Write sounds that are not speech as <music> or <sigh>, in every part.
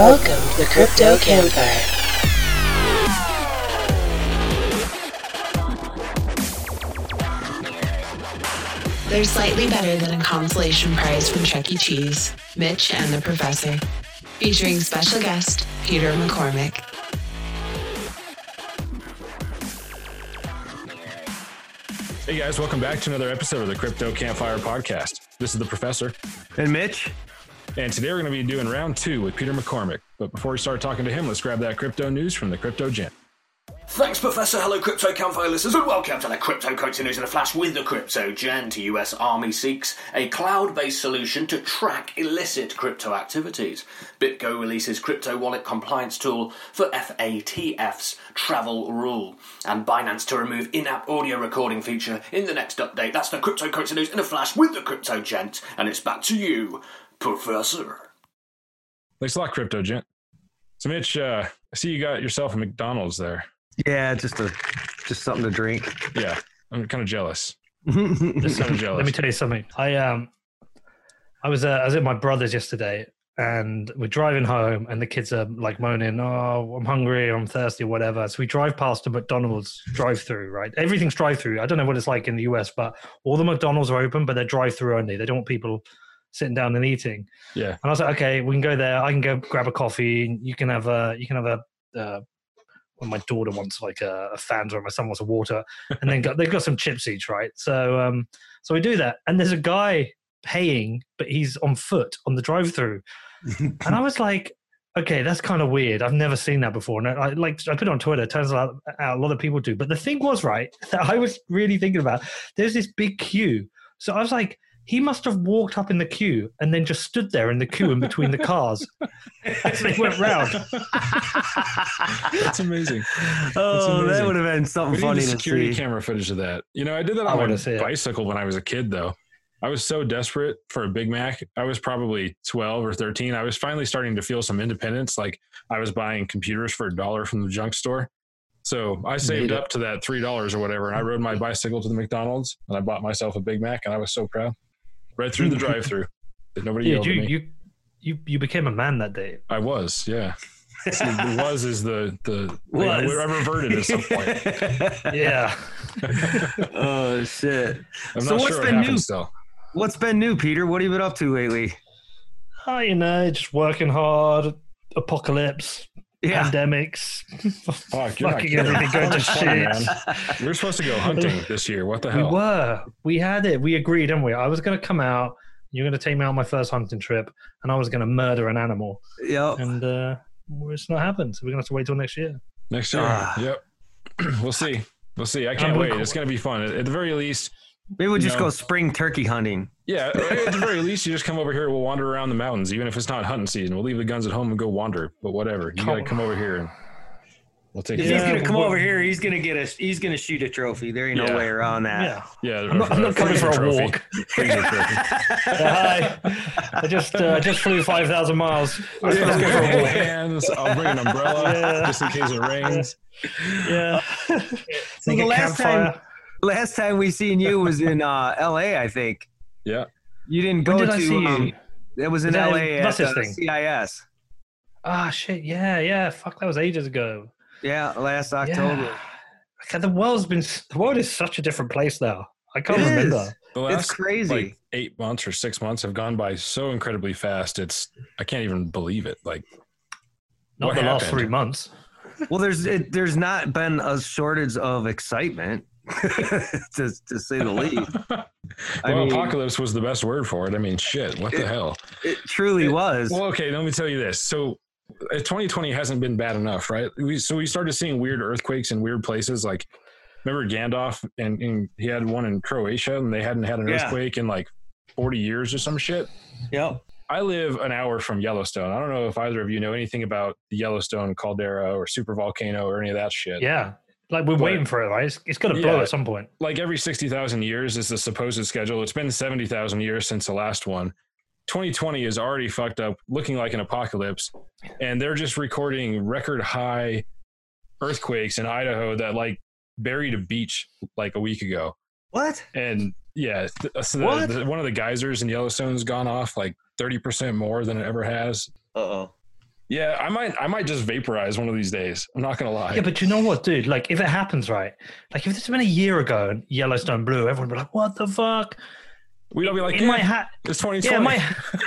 Welcome to the Crypto Campfire. They're slightly better than a consolation prize from Chuck E. Cheese, Mitch and the Professor. Featuring special guest Peter McCormack. Hey guys, welcome back to another episode of the Crypto Campfire Podcast. This is the Professor, And Mitch? And today we're going to be doing round two with Peter McCormack. But before we start talking to him, let's grab that crypto news from the Crypto Gent. Thanks, Professor. Hello, Crypto Campfire listeners, and welcome to the Crypto Coaching News in a Flash with the Crypto Gent. US Army seeks a cloud based solution to track illicit crypto activities. BitGo releases crypto wallet compliance tool for FATF's travel rule. And Binance to remove in app audio recording feature in the next update. That's the Crypto Coaching News in a Flash with the Crypto Gent. And it's back to you, Professor. Thanks a lot, Crypto Gent. So, Mitch, uh, I see you got yourself a McDonald's there. Yeah, just a just something to drink. Yeah, I'm kind of jealous. <laughs> Just kind of jealous. Let me tell you something. I um, I was uh, I was at my brother's yesterday, and we're driving home, and the kids are like moaning, "Oh, I'm hungry, I'm thirsty, or whatever." So we drive past a McDonald's drive-through. Right, everything's drive-through. I don't know what it's like in the US, but all the McDonald's are open, but they're drive-through only. They don't want people sitting down and eating. yeah, And I was like, okay, we can go there. I can go grab a coffee. and You can have a, you can have a, uh, well, my daughter wants like a, a Fanta, and my son wants a water, and then got, they've got some chips each, right? So, um, so we do that, and there's a guy paying, but he's on foot on the drive-through, <laughs> and I was like, okay, that's kind of weird. I've never seen that before, and I like I put it on Twitter. Turns out, out a lot of people do, but the thing was right <laughs> that I was really thinking about. There's this big queue, so I was like. He must have walked up in the queue and then just stood there in the queue in between the <laughs> cars as they went round. <laughs> that's amazing. oh, that would have been We something need funny the to security see. camera footage of that. You know, I did that on wanna my see it. bicycle when I was a kid, though. I was so desperate for a Big Mac. I was probably 12 or 13. I was finally starting to feel some independence. Like I was buying computers for a dollar from the junk store. So I saved up to that $3 or whatever. And I rode my bicycle to the McDonald's and I bought myself a Big Mac and I was so proud. Right through the hmm. drive through. Nobody Yeah, yelled you, at me. you you you became a man that day. I was, yeah. So the <laughs> was is the, the, Was. I reverted at some point. <laughs> Yeah. <laughs> oh shit! I'm So not what's sure what been happened new? still. What's been new, Peter? What have you been up to lately? Oh, you know, just working hard. Apocalypse, Yeah, pandemics, <laughs> Fuck, you're not fucking kidding. everything going to shit. We were supposed to go hunting this year. What the hell? We hell? were. We had it. We agreed, didn't we? I was going to come out. You're going to take me on my first hunting trip, and I was going to murder an animal. yep. And uh, it's not happened. So we're going to have to wait till next year. Next year. Ah. Yep. <clears throat> we'll see. We'll see. I can't gonna wait. call- It's going to be fun. At at the very least, Maybe we'll just No. go spring turkey hunting. yeah, at the <laughs> very least, you just come over here. We'll wander around the mountains, even if it's not hunting season. We'll leave the guns at home and go wander. But whatever. You got to come over here and we'll take If he's gonna come over here, he's gonna get a he's gonna shoot a trophy. There ain't no Yeah. way around that. Yeah. Yeah, I'm not, I'm not coming for a freezer walk. Freezer trophy. <laughs> Yeah, hi. I just uh, I just flew five thousand miles. <laughs> Let's, Yeah, go for a walk. hands. I'll bring an umbrella Yeah. just in case it rains. Yeah. So Make the a last campfire. Time, last time we seen you was in uh, L.A. I think Yeah. you didn't go When did to. I see um, you? It was in Was that L.A. at Buses uh, thing? CIS. Ah, shit. Yeah, yeah. Fuck, that was ages ago. Yeah, last October. Yeah. Okay, the world's been. The world is such a different place now. I can't It is. remember. The It's crazy. like eight months or six months have gone by so incredibly fast. It's I can't even believe it. Like Not What the last three months. well, there's it, there's not been a shortage of excitement, <laughs> to to say the least. <laughs> I mean- apocalypse was the best word for it. I mean, shit, what the It- hell? It truly was. Well, okay, let me tell you this. So, uh, 2020 hasn't been bad enough, right? We so we started seeing weird earthquakes in weird places. Like, remember Gandalf, and, and he had one in Croatia, and they hadn't had an Yeah. earthquake in like 40 years or some shit. Yep. I live an hour from Yellowstone. I don't know if either of you know anything about the Yellowstone caldera or super volcano or any of that shit. Yeah. Like we're But- waiting for it, right? It's, it's going to blow Yeah. at some point. like every 60,000 years is the supposed schedule. It's been 70,000 years since the last one. 2020 is already fucked up, looking like an apocalypse. And they're just recording record high earthquakes in Idaho that like buried a beach like a week ago. What? And yeah, th- so the- What? the- one of the geysers in Yellowstone's gone off like 30% more than it ever has. Uh oh. Yeah, I might I might just vaporize one of these days. I'm not gonna lie. Yeah, but you know what, dude? Like, if it happens, right? Like, if this had been a year ago and Yellowstone blew, everyone would be like, "What the fuck?" we don't be like, It yeah, might ha- it's 2020. Yeah, it might.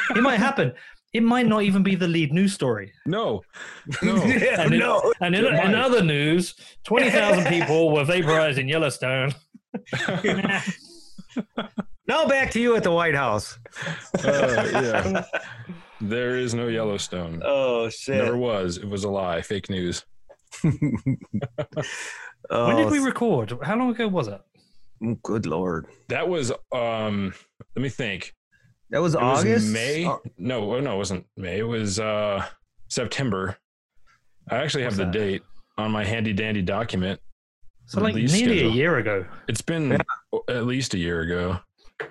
<laughs> it might happen. It might not even be the lead news story. no, <laughs> no. Yeah, And in, no. and in, in other news, twenty thousand people were vaporized in Yellowstone. <laughs> Now back to you at the White House. Uh, yeah. There is no Yellowstone. Oh shit! Never was. It was a lie. Fake news. <laughs> oh, when did we record? How long ago was it? Good lord, That was um let me think. that was It was August. May? Oh, No, oh, no, it wasn't May. It was uh September. I actually have What's the that? date on my handy dandy document. So like nearly schedule. a year ago. It's been Yeah. at least a year ago.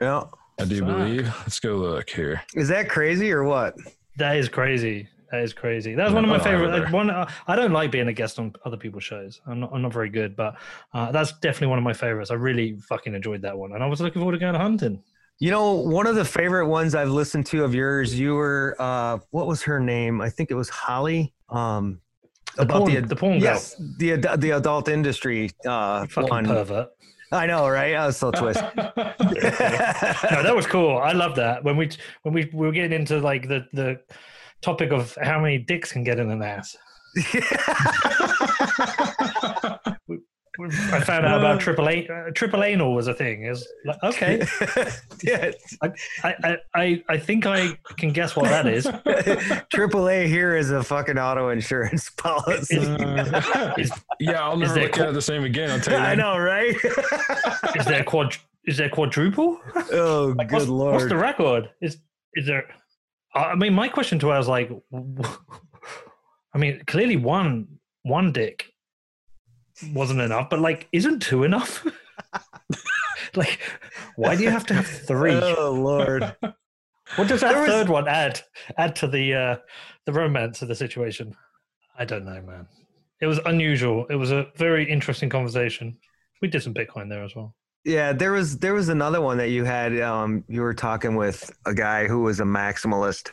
yeah. I do Fuck. believe. Let's go look here. Is that crazy or what? That is crazy. That is crazy. That was Yeah, one of my I'll have it favorite. there. One, uh, I don't like being a guest on other people's shows. I'm not. I'm not very good, but uh, that's definitely one of my favorites. I really fucking enjoyed that one, and I was looking forward to going hunting. You know, one of the favorite ones I've listened to of yours, you were uh what was her name? I think it was Holly. Um The porn, the, porn girl. yes, the ad- the adult industry uh Fucking one. pervert. I know, right? I was so twisted. <laughs> no, that was cool. I love that when we when we, we were getting into like the the topic of how many dicks can get in an ass. <laughs> <laughs> I found out about triple a uh, triple anal was a thing. Is like okay, <laughs> yeah. I, I I I think I can guess what that is. <laughs> Triple A here is a fucking auto insurance <laughs> policy. Is, yeah, I'll never look co- at it the same again. I'll tell you. I know, right? is there quad? Is there quadruple? oh, Like, good what's, lord. What's the record? Is is there? I mean, my question to her was like, I mean, clearly one one dick wasn't enough, but like, isn't two enough? <laughs> like, why do you have to have three? <laughs> Oh lord. what does that there was- third one add add to the uh the romance of the situation? I don't know, man. It was unusual. It was a very interesting conversation. We did some Bitcoin there as well. Yeah, there was there was another one that you had. Um, you were talking with a guy who was a maximalist,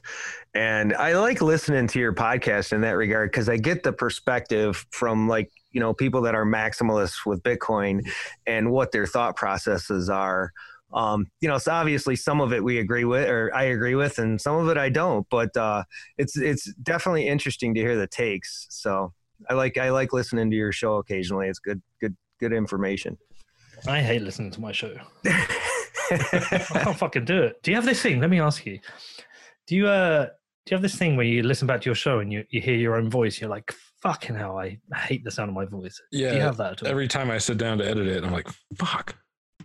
and I like listening to your podcast in that regard because I get the perspective from like you know people that are maximalists with Bitcoin and what their thought processes are. Um, you know, so obviously some of it we agree with, or I agree with, and some of it I don't. But uh, it's it's definitely interesting to hear the takes. So I like I like listening to your show occasionally. It's good good good information. I hate listening to my show. <laughs> I can't fucking do it. Do you have this thing? Let me ask you. Do you uh do you have this thing where you listen back to your show and you, you hear your own voice? You're like, fucking hell, I hate the sound of my voice. Yeah. Do you have that at all? Every time I sit down to edit it, I'm like, fuck.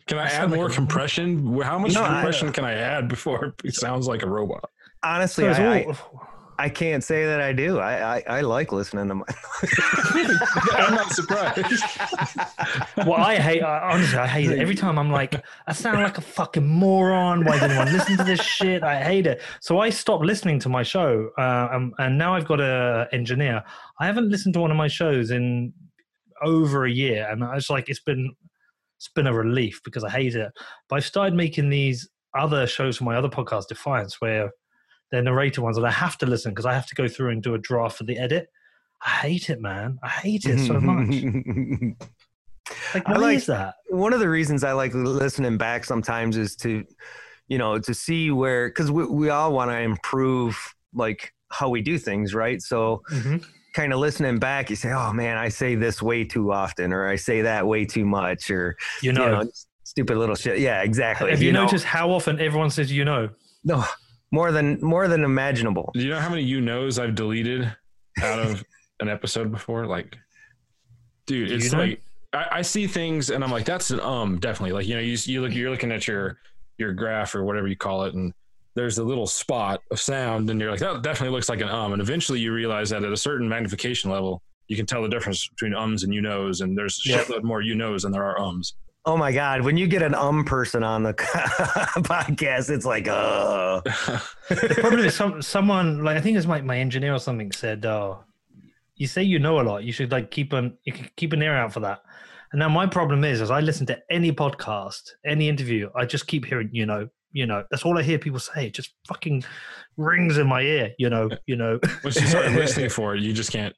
Can I I add sound like more a- compression? How much No, I- compression can I add before it <laughs> sounds like a robot? Honestly, So it's I, I, all- <laughs> I can't say that I do. I, I, I like listening to my. <laughs> I'm not surprised. <laughs> well, I hate. I, honestly, I hate it. Every time I'm like, I sound like a fucking moron. Why does anyone listen to this shit? I hate it. So I stopped listening to my show, uh, um, and now I've got a engineer. I haven't listened to one of my shows in over a year, and I was like, it's been it's been a relief because I hate it. But I've started making these other shows for my other podcast, Defiance, where they're narrator ones, and I have to listen because I have to go through and do a draft for the edit. I hate it, man. I hate it so <laughs> much. Like, why like- is that? One of the reasons I like listening back sometimes is to, you know, to see where because we we all want to improve like how we do things, right? So Mhm. kind of listening back, you say, "Oh man, I say this way too often," or "I say that way too much," or You you know, know, stupid little shit. Yeah, exactly. have you, know? noticed how often everyone says you know? No, more than more than imaginable. Do you know how many you knows I've deleted out of <laughs> an episode before? Like, dude, it's you know? like I, I see things and I'm like, that's an um, definitely. Like, you know, you you look, you're looking at your your graph or whatever you call it, and there's a little spot of sound, and you're like, that definitely looks like an um, and eventually you realize that at a certain magnification level, you can tell the difference between ums and you knows, and there's a Yeah. shitload more you knows than there are ums. Oh my god, when you get an um person on the <laughs> podcast, it's like, uh The problem is some someone like I think it's my, my engineer or something said, "Oh, you say you know a lot. You should like keep an you can keep an ear out for that." And now my problem is, as I listen to any podcast, any interview, I just keep hearing you know, You know, that's all I hear people say. It just fucking rings in my ear. You know, you know. Once you start <laughs> listening for it, you just can't.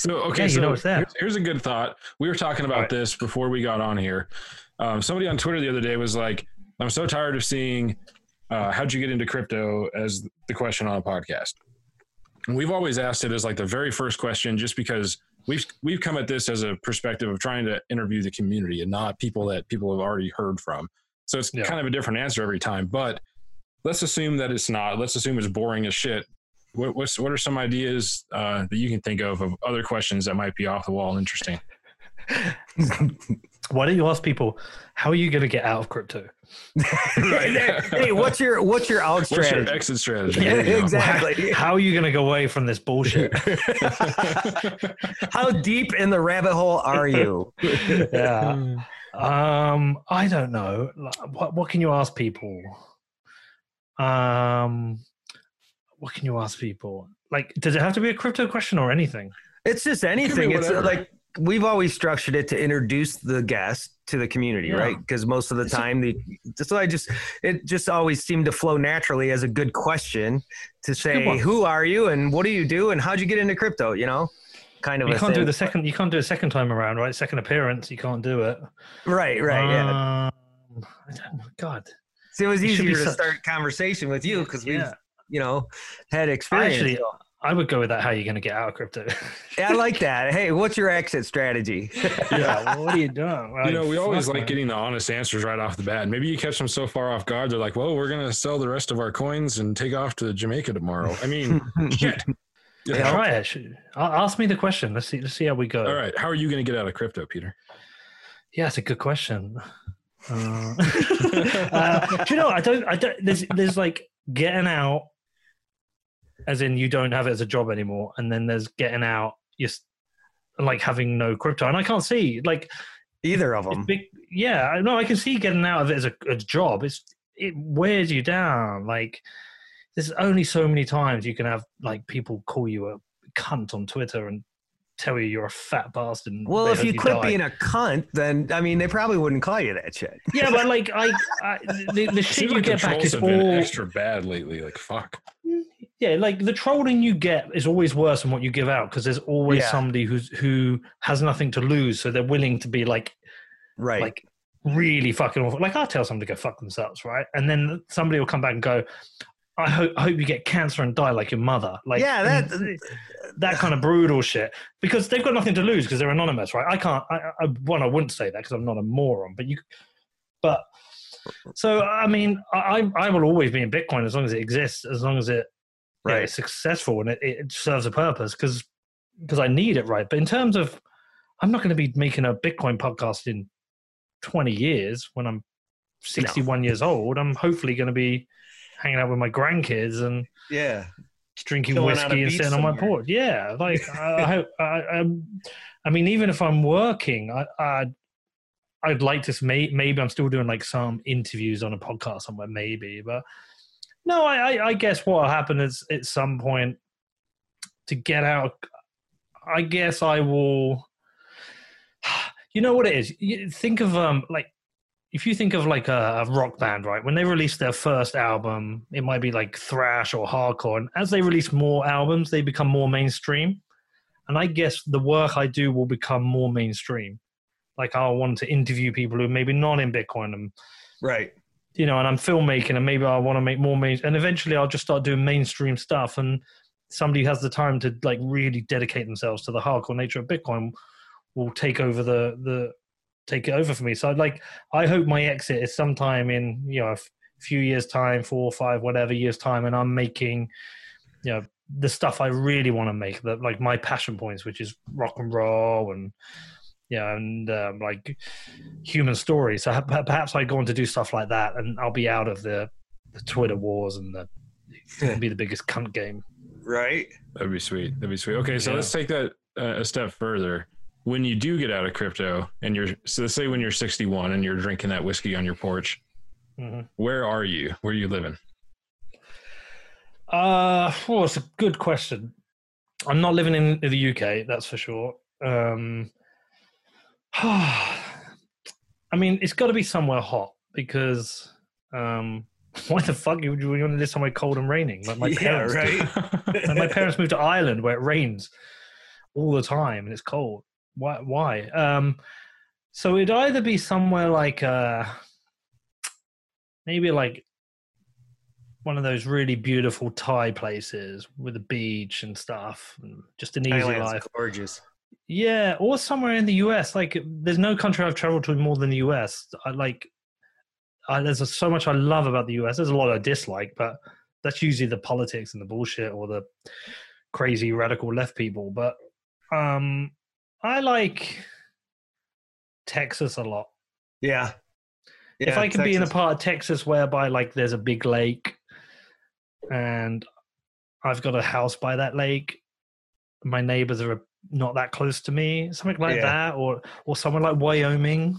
So okay, Yeah, you so know it's here's, here's a good thought. We were talking about Right. this before we got on here. Um, somebody on Twitter the other day was like, "I'm so tired of seeing uh, how'd you get into crypto as the question on a podcast." And we've always asked it as like the very first question, just because we've we've come at this as a perspective of trying to interview the community and not people that people have already heard from. So it's Yeah. kind of a different answer every time. But let's assume that it's not. Let's assume it's boring as shit. What, what's what are some ideas uh, that you can think of of other questions that might be off the wall and interesting? <laughs> Why don't you ask people how are you going to get out of crypto? <laughs> hey, what's your what's your out What's your exit strategy? Yeah, exactly. <laughs> How are you going to go away from this bullshit? How deep in the rabbit hole are you? yeah. Um, I don't know. What what can you ask people? Um, what can you ask people? Like, does it have to be a crypto question or anything? It's just anything. It's like we've always structured it to introduce the guest to the community, Yeah. right? Because most of the time, the so I just it just always seemed to flow naturally as a good question to say, one. "Who are you and what do you do and how'd you get into crypto?" You know, kind of. You a can't do the second. You can't do a second time around, right? Second appearance, you can't do it. right, right, yeah. Um, I don't, God, So it was it should be easier to such- start conversation with you because we've yeah. You know had experience. Actually. I would go with that. How are you going to get out of crypto? <laughs> Yeah, I like that. Hey, what's your exit strategy? yeah. <laughs> Well, what are you doing? You know, we always like man. getting the honest answers right off the bat. Maybe you catch them so far off guard, they're like, "Well, we're gonna sell the rest of our coins and take off to Jamaica tomorrow." I mean, <laughs> shit. You know? Try it. Ask me the question. Let's see. Let's see how we go. All right, how are you gonna get out of crypto, Peter? Yeah, it's a good question. Uh, uh, do you know? I don't. I don't. There's. There's like getting out, as in you don't have it as a job anymore, and then there's getting out. Just like having no crypto, and I can't see like Either of them. big. Yeah, I know. I can see getting out of it as a, a job. It's it wears you down. Like there's only so many times you can have like people call you a cunt on Twitter and tell you you're a fat bastard. and Well, if hope you quit die. being a cunt, then I mean, they probably wouldn't call you that shit. Yeah, but <laughs> like I, I the, the shit you like get back is have all extra bad lately. Like, fuck. Yeah, like the trolling you get is always worse than what you give out because there's always Yeah. somebody who's who has nothing to lose, so they're willing to be like Right. like really fucking awful. Like I'll tell somebody to go fuck themselves, right? And then somebody will come back and go, I hope I hope you get cancer and die like your mother. Like Yeah, that- that kind of brutal shit because they've got nothing to lose because they're anonymous, right? I can't. I, I one I wouldn't say that because I'm not a moron, but you, but so I mean, I I I will always be in Bitcoin as long as it exists, as long as it yeah, Right. it's successful and it, it serves a purpose because because I need it right. But in terms of, I'm not going to be making a Bitcoin podcast in 20 years when I'm 61 years old. I'm hopefully going to be hanging out with my grandkids and yeah. drinking a whiskey and sitting on my porch. Yeah, like I, I <laughs> hope. I, I'm, I mean, even if I'm working, I, I I'd like to. maybe I'm still doing like some interviews on a podcast somewhere, maybe. But no, I, I, I guess what will happen is at some point to get out. I guess I will. <sighs> You know what it is? You think of um like if you think of like a, a rock band, right? When they release their first album, it might be like thrash or hardcore, and as they release more albums, they become more mainstream. And I guess the work I do will become more mainstream. Like I'll want to interview people who maybe not in Bitcoin and Right. You know, and I'm filmmaking, and maybe I want to make more main, and eventually I'll just start doing mainstream stuff. And somebody who has the time to like really dedicate themselves to the hardcore nature of Bitcoin will take over the the take it over for me. So I'd like, I hope my exit is sometime in you know a f- few years time, four, or five, whatever years time, and I'm making, you know, the stuff I really want to make, that like my passion points, which is rock and roll and yeah, and um, like human stories. So perhaps I go on to do stuff like that, and I'll be out of the, the Twitter wars and the it'll <laughs> be the biggest cunt game. Right. That'd be sweet. That'd be sweet. Okay, so Yeah. let's take that uh, a step further. When you do get out of crypto, and you're so let's say when you're 61 and you're drinking that whiskey on your porch, hmm where are you? Where are you living? Uh, well, it's a good question. I'm not living in the UK, that's for sure. Um, <sighs> I mean, it's got to be somewhere hot because um, <laughs> why the fuck would you want to live somewhere cold and raining? Like my <laughs> Yeah, parents, right. <laughs> like my parents moved to Ireland where it rains all the time and it's cold. Why? Why? Um, so it'd either be somewhere like uh, maybe like one of those really beautiful Thai places with a beach and stuff, and just an easy Thailand's life. gorgeous. Yeah, or somewhere in the US. Like, there's no country I've traveled to more than the US. I like. I, there's so much I love about the US. There's a lot I dislike, but that's usually the politics and the bullshit or the crazy radical left people. But um, I like Texas a lot. Yeah. if I could be in a part of Texas whereby like there's a big lake and I've got a house by that lake, my neighbors are not that close to me, something like Yeah. that, or or somewhere like Wyoming.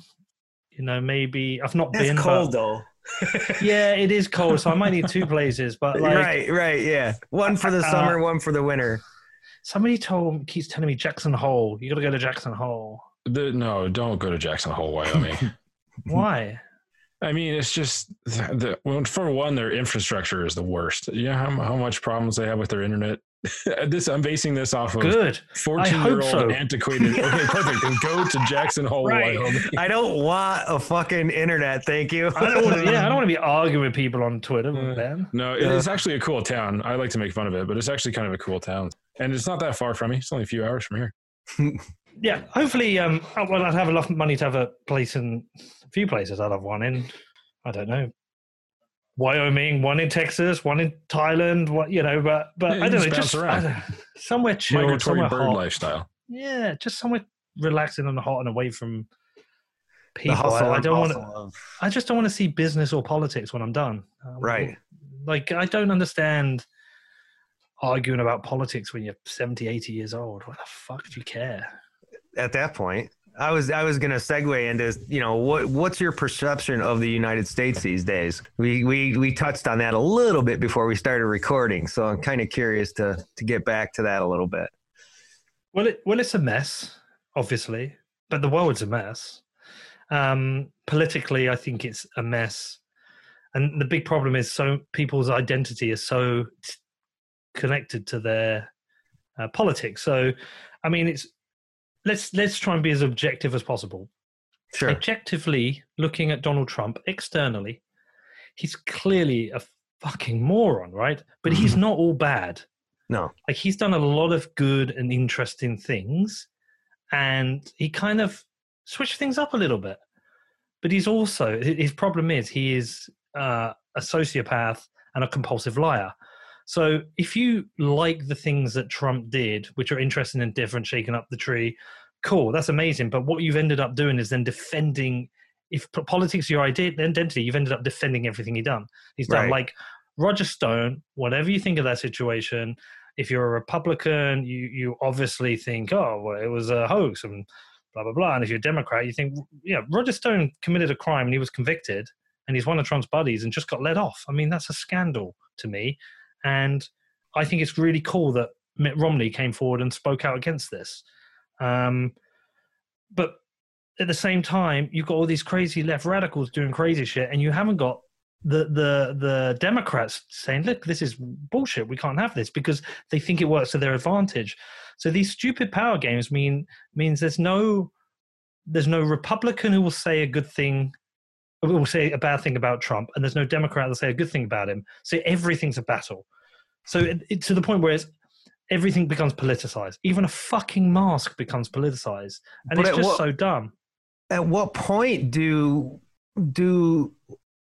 You know, maybe I've not That's been. cold but, though. <laughs> yeah, it is cold, so I might need two places. But like, right, right, yeah. One for the Uh, summer, one for the winter. somebody told keeps telling me Jackson Hole. You got to go to Jackson Hole. The, no, don't go to Jackson Hole, Wyoming. <laughs> <laughs> Why? I mean, it's just the well, for one, their infrastructure is the worst. You know how, how much problems they have with their internet. <laughs> this I'm basing this off of Good. 14 hope year old so. antiquated. <laughs> Okay, perfect. Then go to Jackson Hole, Right. Wyoming. I don't want a fucking internet, thank you. I don't want to. Yeah, I don't want to be <laughs> arguing with people on Twitter, Uh, man. No, Yeah. it's actually a cool town. I like to make fun of it, but it's actually kind of a cool town, and it's not that far from me. It's only a few hours from here. yeah, hopefully, um, I- well, I'd have enough money to have a place in a few places. I'd have one in, I don't know, Wyoming, one in Texas, one in Thailand. What you know, but but Yeah, I don't know, just just bounce around. I <laughs> don't- somewhere chill, Migratory somewhere bird hot. lifestyle. Yeah, just somewhere relaxing and hot and away from people. I, I don't want to. of- I just don't want to see business or politics when I'm done. Um, Right. Like I don't understand arguing about politics when you're 70, 80 years old. What the fuck do you care? at that point. I was I was gonna segue into you know what what's your perception of the United States these days? We we we touched on that a little bit before we started recording, so I'm kind of curious to to get back to that a little bit. Well, it, well, it's a mess, obviously, but the world's a mess. Um, politically, I think it's a mess, and the big problem is so people's identity is so t- connected to their uh, politics. So, I mean, it's let's let's try and be as objective as possible. Sure. Objectively, looking at Donald Trump externally, he's clearly a fucking moron, right? But he's not all bad No. like he's done a lot of good and interesting things and he kind of switched things up a little bit but he's also his problem is he is uh, a sociopath and a compulsive liar so if you like the things that trump did which are interesting and different shaking up the tree cool that's amazing but what you've ended up doing is then defending if politics is your idea identity you've ended up defending everything he done he's done Right. like roger stone whatever you think of that situation if you're a Republican, you you obviously think, oh, well, it was a hoax and blah blah blah. And if you're a Democrat, you think, yeah, Roger Stone committed a crime and he was convicted, and he's one of Trump's buddies and just got let off. I mean, that's a scandal to me, and I think it's really cool that Mitt Romney came forward and spoke out against this. Um, but at the same time, you've got all these crazy left radicals doing crazy shit, and you haven't got the the the Democrats saying, "Look, this is bullshit. We can't have this," because they think it works to their advantage. So these stupid power games mean means there's no there's no Republican who will say a good thing, will say a bad thing about Trump, and there's no Democrat that will say a good thing about him. So everything's a battle. So it, it, to the point where it's everything becomes politicized. Even a fucking mask becomes politicized, and But it's just what- so dumb. At what point do do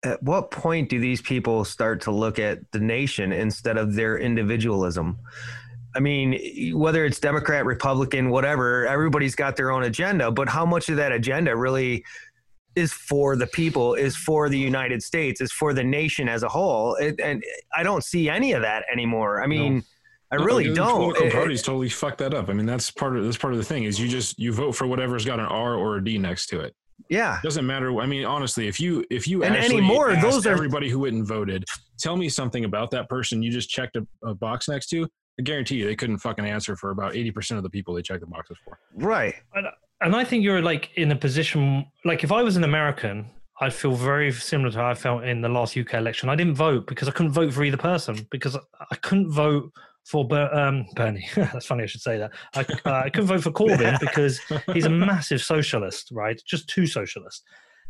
at what point do these people start to look at the nation instead of their individualism? I mean, whether it's Democrat, Republican, whatever, everybody's got their own agenda, but how much of that agenda really is for the people, is for the United States, is for the nation as a whole? It, and I don't see any of that anymore. I mean, I No, really the don't. Political It- parties totally fucked that up. I mean, that's part of that's part of the thing is you just you vote for whatever's got an R or a D next to it. yeah. it Doesn't matter. I mean, honestly, if you if you And actually anymore, asked those are- everybody who went and voted, tell me something about that person you just checked a, a box next to. I guarantee you they couldn't fucking answer for about eighty percent of the people they checked the boxes for. Right. And I think you're like in a position like if I was an American, I'd feel very similar to how I felt in the last UK election. I didn't vote because I couldn't vote for either person because I couldn't vote for Ber- um, Bernie. <laughs> That's funny. I should say that. I, uh, I couldn't vote for Corbyn <laughs> because he's a massive socialist, right? Just too socialist.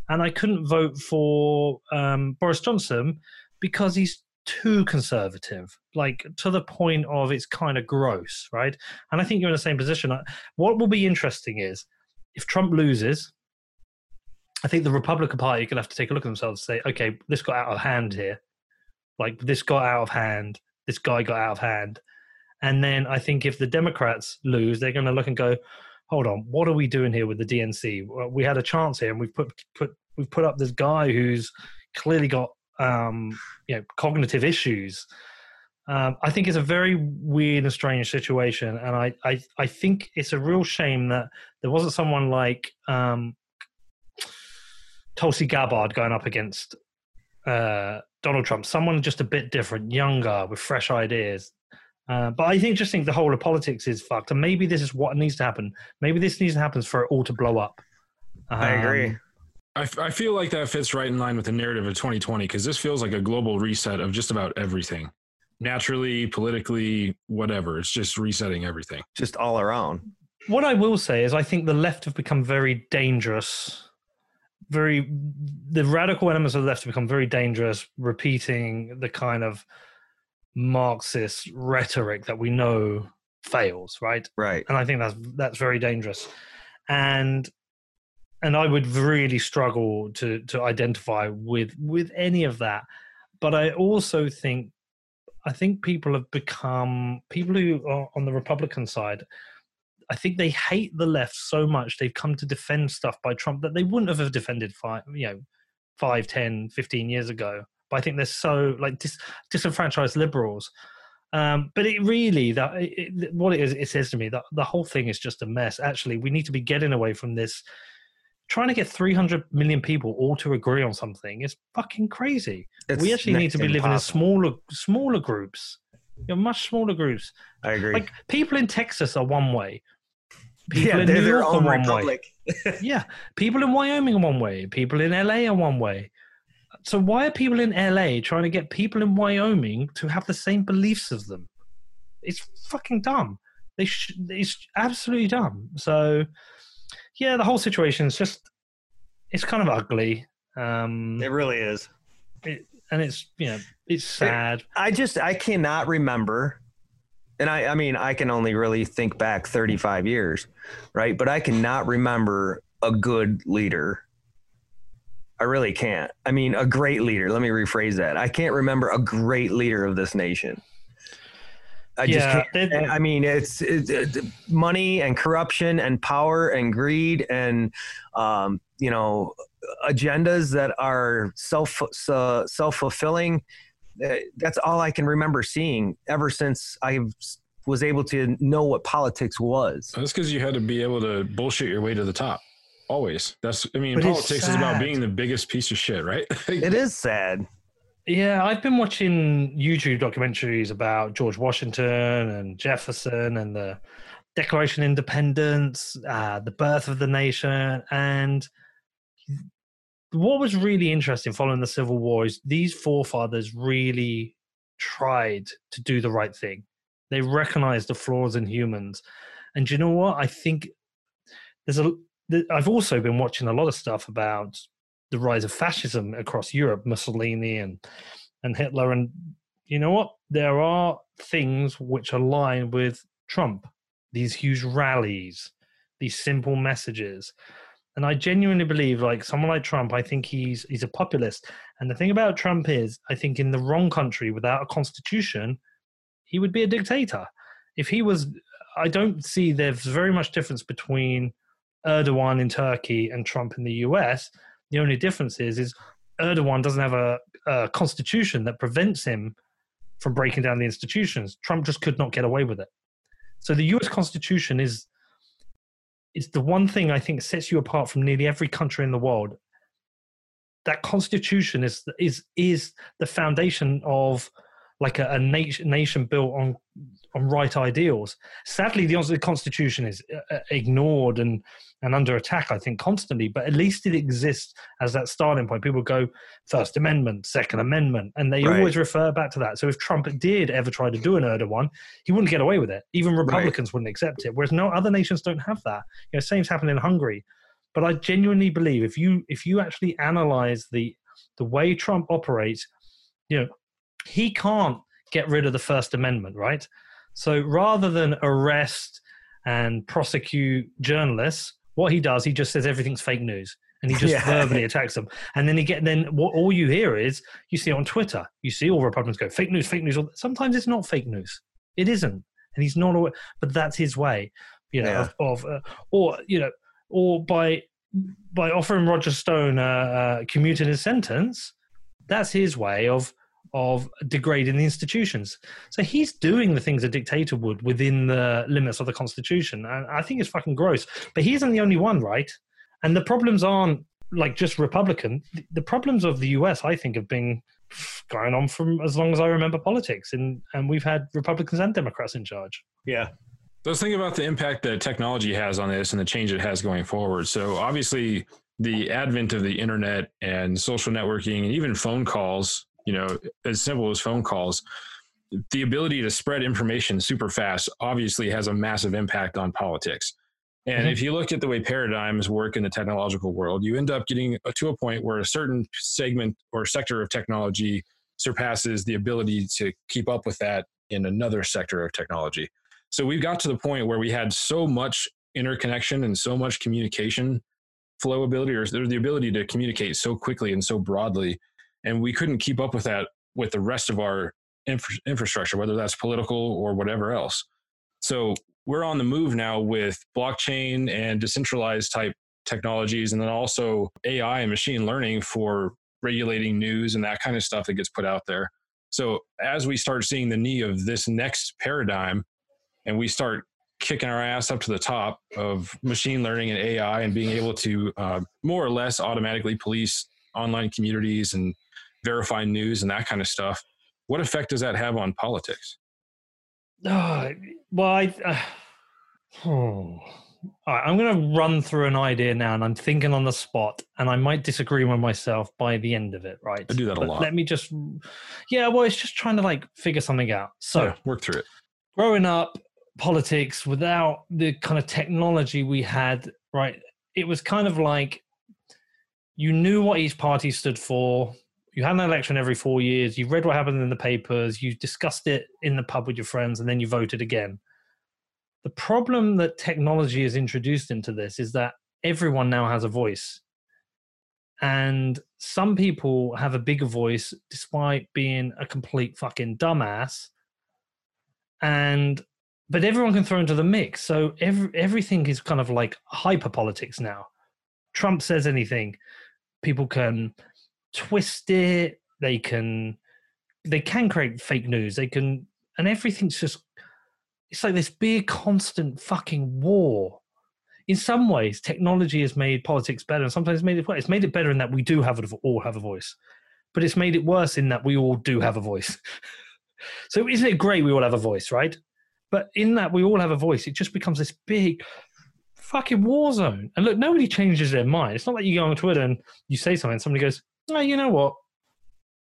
And I couldn't vote for um, Boris Johnson because he's too conservative, like to the point of it's kind of gross, right? And I think you're in the same position. What will be interesting is if Trump loses, I think the Republican Party to have to take a look at themselves and say, okay, this got out of hand here. Like this got out of hand. This guy got out of hand. And then I think if the Democrats lose, they're going to look and go, hold on, what are we doing here with the DNC? We had a chance here, and we've put put we've put up this guy who's clearly got um, you know cognitive issues. Um, I think it's a very weird and strange situation, and I, I I think it's a real shame that there wasn't someone like um, Tulsi Gabbard going up against uh, Donald Trump, someone just a bit different, younger, with fresh ideas. Uh, but I think just think the whole of politics is fucked, and maybe this is what needs to happen. Maybe this needs to happen for it all to blow up. Um, I agree. I, f- I feel like that fits right in line with the narrative of 2020 because this feels like a global reset of just about everything, naturally, politically, whatever. It's just resetting everything, just all around. What I will say is, I think the left have become very dangerous very the radical elements of the left have become very dangerous, repeating the kind of Marxist rhetoric that we know fails, right? Right. And I think that's that's very dangerous. And and I would really struggle to to identify with with any of that. But I also think I think people have become people who are on the Republican side I think they hate the left so much they've come to defend stuff by Trump that they wouldn't have defended five, you know, five, 10, 15 years ago. But I think they're so like dis- disenfranchised liberals. Um, but it really that it, what it is, it says to me that the whole thing is just a mess. Actually, we need to be getting away from this. Trying to get 300 million people all to agree on something is fucking crazy. It's we actually need to be impossible. living in smaller, smaller groups. You know, much smaller groups. I agree. Like people in Texas are one way, People yeah, in New York are one republic. way. <laughs> <laughs> yeah, people in Wyoming are one way. People in LA are one way. So why are people in LA trying to get people in Wyoming to have the same beliefs as them? It's fucking dumb. They sh- it's absolutely dumb. So yeah, the whole situation is just it's kind of ugly. Um, it really is. It, and it's you know it's sad. I just I cannot remember and I, I mean, I can only really think back 35 years, right? But I cannot remember a good leader. I really can't. I mean, a great leader. Let me rephrase that. I can't remember a great leader of this nation. I yeah, just can't. It, I mean, it's, it's, it's, money and corruption and power and greed and, um, you know, agendas that are self uh, self fulfilling uh, that's all I can remember seeing ever since I was able to know what politics was. That's because you had to be able to bullshit your way to the top. Always. That's. I mean, but politics is about being the biggest piece of shit, right? <laughs> it is sad. Yeah, I've been watching YouTube documentaries about George Washington and Jefferson and the Declaration of Independence, uh, the birth of the nation, and what was really interesting following the Civil War is these forefathers really tried to do the right thing. They recognized the flaws in humans. And you know what? I think there's a. I've also been watching a lot of stuff about the rise of fascism across Europe, Mussolini and and Hitler, and you know what? There are things which align with Trump. These huge rallies, these simple messages, and I genuinely believe, like someone like Trump, I think he's he's a populist. And the thing about Trump is, I think in the wrong country without a constitution, he would be a dictator. If he was, I don't see there's very much difference between Erdogan in Turkey and Trump in the US. The only difference is, is Erdogan doesn't have a, a constitution that prevents him from breaking down the institutions. Trump just could not get away with it. So the US Constitution is is the one thing I think sets you apart from nearly every country in the world. That constitution is is is the foundation of like a, a nation nation built on on right ideals. Sadly, the, the Constitution is uh, uh, ignored and and under attack, I think, constantly. But at least it exists as that starting point. People go First Amendment, Second Amendment, and they Right. always refer back to that. So if Trump did ever try to do an Erdogan, he wouldn't get away with it. Even Republicans wouldn't accept it. Whereas no other nations don't have that. You know, same's happened in Hungary. But I genuinely believe if you if you actually analyze the the way Trump operates, you know, he can't get rid of the First Amendment, right? So rather than arrest and prosecute journalists, what he does, he just says everything's fake news, and he just <laughs> Yeah. verbally attacks them. And then he get then what all you hear is you see on Twitter, you see all Republicans go fake news, fake news. Sometimes it's not fake news, it isn't, and he's not. alwa- But that's his way, you know, Yeah. of, of uh, or you know, or by by offering Roger Stone a, a commuted his sentence, that's his way of of degrading the institutions. So he's doing the things a dictator would within the limits of the Constitution, and I think it's fucking gross. But he isn't the only one, right? And the problems aren't like just Republican. The- The problems of the U.S. I think have been going on from as long as I remember politics, and and we've had Republicans and Democrats in charge. Yeah. Let's think about the impact that technology has on this and the change it has going forward. So, obviously, the advent of the internet and social networking and even phone calls, you know, as simple as phone calls, the ability to spread information super fast obviously has a massive impact on politics. And Mhm. if you look at the way paradigms work in the technological world, you end up getting to a point where a certain segment or sector of technology surpasses the ability to keep up with that in another sector of technology. So we've got to the point where we had so much interconnection and so much communication flow ability or the ability to communicate so quickly and so broadly and we couldn't keep up with that with the rest of our infra- infrastructure whether that's political or whatever else. So we're on the move now with blockchain and decentralized type technologies and then also ai and machine learning for regulating news and that kind of stuff that gets put out there. So as we start seeing the knee of this next paradigm and we start kicking our ass up to the top of machine learning and AI and being able to uh, more or less automatically police online communities and verify news and that kind of stuff. What effect does that have on politics? Oh, well, I, uh, <sighs> oh. Right, I'm going to run through an idea now, and I'm thinking on the spot, and I might disagree with myself by the end of it. Right? I do that a lot. Let me just, yeah. Well, it's just trying to like figure something out. So, Yeah, work through it. growing up, politics without the kind of technology we had, right? It was kind of like you knew what each party stood for. You had an election every four years. You read what happened in the papers. You discussed it in the pub with your friends, and then you voted again. The problem that technology has introduced into this is that everyone now has a voice. And some people have a bigger voice despite being a complete fucking dumbass. And but everyone can throw into the mix. So every, everything is kind of like hyper politics now. Trump says anything, people can twist it. They can they can create fake news. They can and everything's just it's like this big constant fucking war. In some ways, technology has made politics better, and sometimes made it worse. It's made it better in that we do have a, all have a voice, but it's made it worse in that we all do have a voice. <laughs> so isn't it great we all have a voice, right? But in that we all have a voice, it just becomes this big fucking war zone. And look, nobody changes their mind. It's not like you go on Twitter and you say something, somebody goes, "Oh, you know what?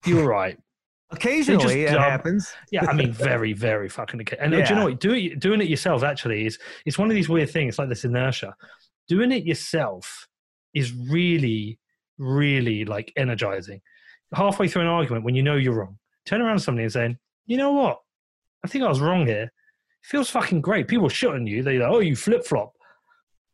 You were right." <laughs> Occasionally it happens. Yeah, I mean, <laughs> very, very fucking. And do you know what? Do it, doing it yourself actually is it's one of these weird things, like this inertia. Doing it yourself is really, really like energizing. Halfway through an argument, when you know you're wrong, turn around to somebody and saying, "You know what? I think I was wrong here." It feels fucking great. People shit on you. They go, "Oh, you flip flop,"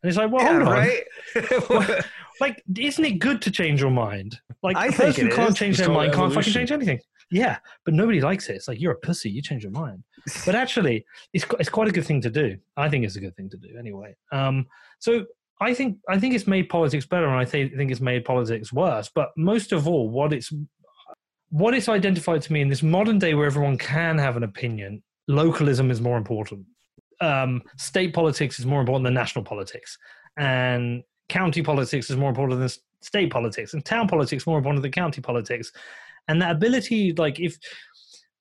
and it's like, "Well, Yeah, hold on." right? <laughs> Like, isn't it good to change your mind? Like, I a think person it can't is. change It's their called mind can't fucking evolution. change anything. Yeah, but nobody likes it. It's like you're a pussy. You change your mind. But actually, it's qu- it's quite a good thing to do. I think it's a good thing to do anyway. Um, so I think I think it's made politics better, and I think think it's made politics worse. But most of all, what it's what it's identified to me in this modern day where everyone can have an opinion, localism is more important. Um, state politics is more important than national politics, and county politics is more important than state politics, and town politics more important than county politics. And that ability, like if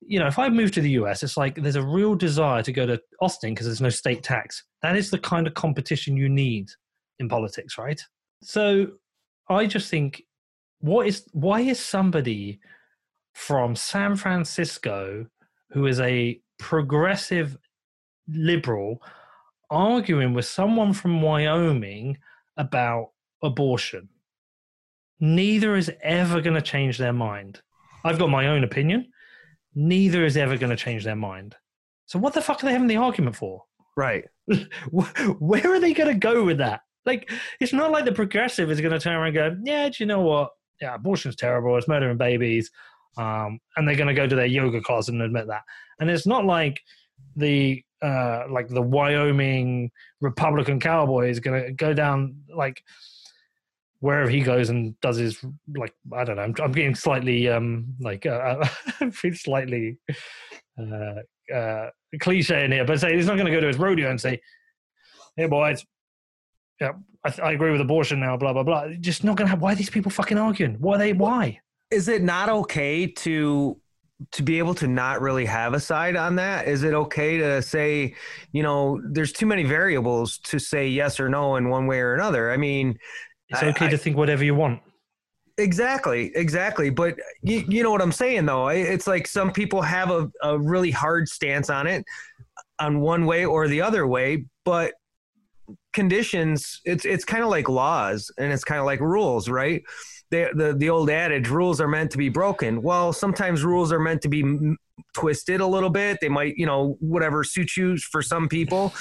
you know, if I move to the US, it's like there's a real desire to go to Austin because there's no state tax. That is the kind of competition you need in politics, right? So I just think, what is why is somebody from San Francisco who is a progressive liberal arguing with someone from Wyoming about abortion? Neither is ever going to change their mind. I've got my own opinion. Neither is ever going to change their mind. So what the fuck are they having the argument for? Right. <laughs> Where are they going to go with that? Like, it's not like the progressive is going to turn around and go, yeah, do you know what? Yeah, abortion's terrible. It's murdering babies. Um, and they're going to go to their yoga class and admit that. And it's not like the uh, like the Wyoming Republican cowboy is going to go down like wherever he goes and does his like I don't know. I'm, I'm getting slightly um like uh, <laughs> I feel slightly uh, uh, cliche in here, but say he's not going to go to his rodeo and say, "Hey boys, yeah, I, I agree with abortion now." Blah blah blah. Just not going to have. Why are these people fucking arguing? Why are they? Why? Is it not okay to to be able to not really have a side on that? Is it okay to say, you know, there's too many variables to say yes or no in one way or another? I mean, it's okay I, to think whatever you want. Exactly, exactly. But you, you know what I'm saying, though. It's like some people have a, a really hard stance on it, on one way or the other way. But conditions, it's it's kind of like laws and it's kind of like rules, right? The, the the old adage, rules are meant to be broken. Well, sometimes rules are meant to be m- twisted a little bit. They might, you know, whatever suits you for some people.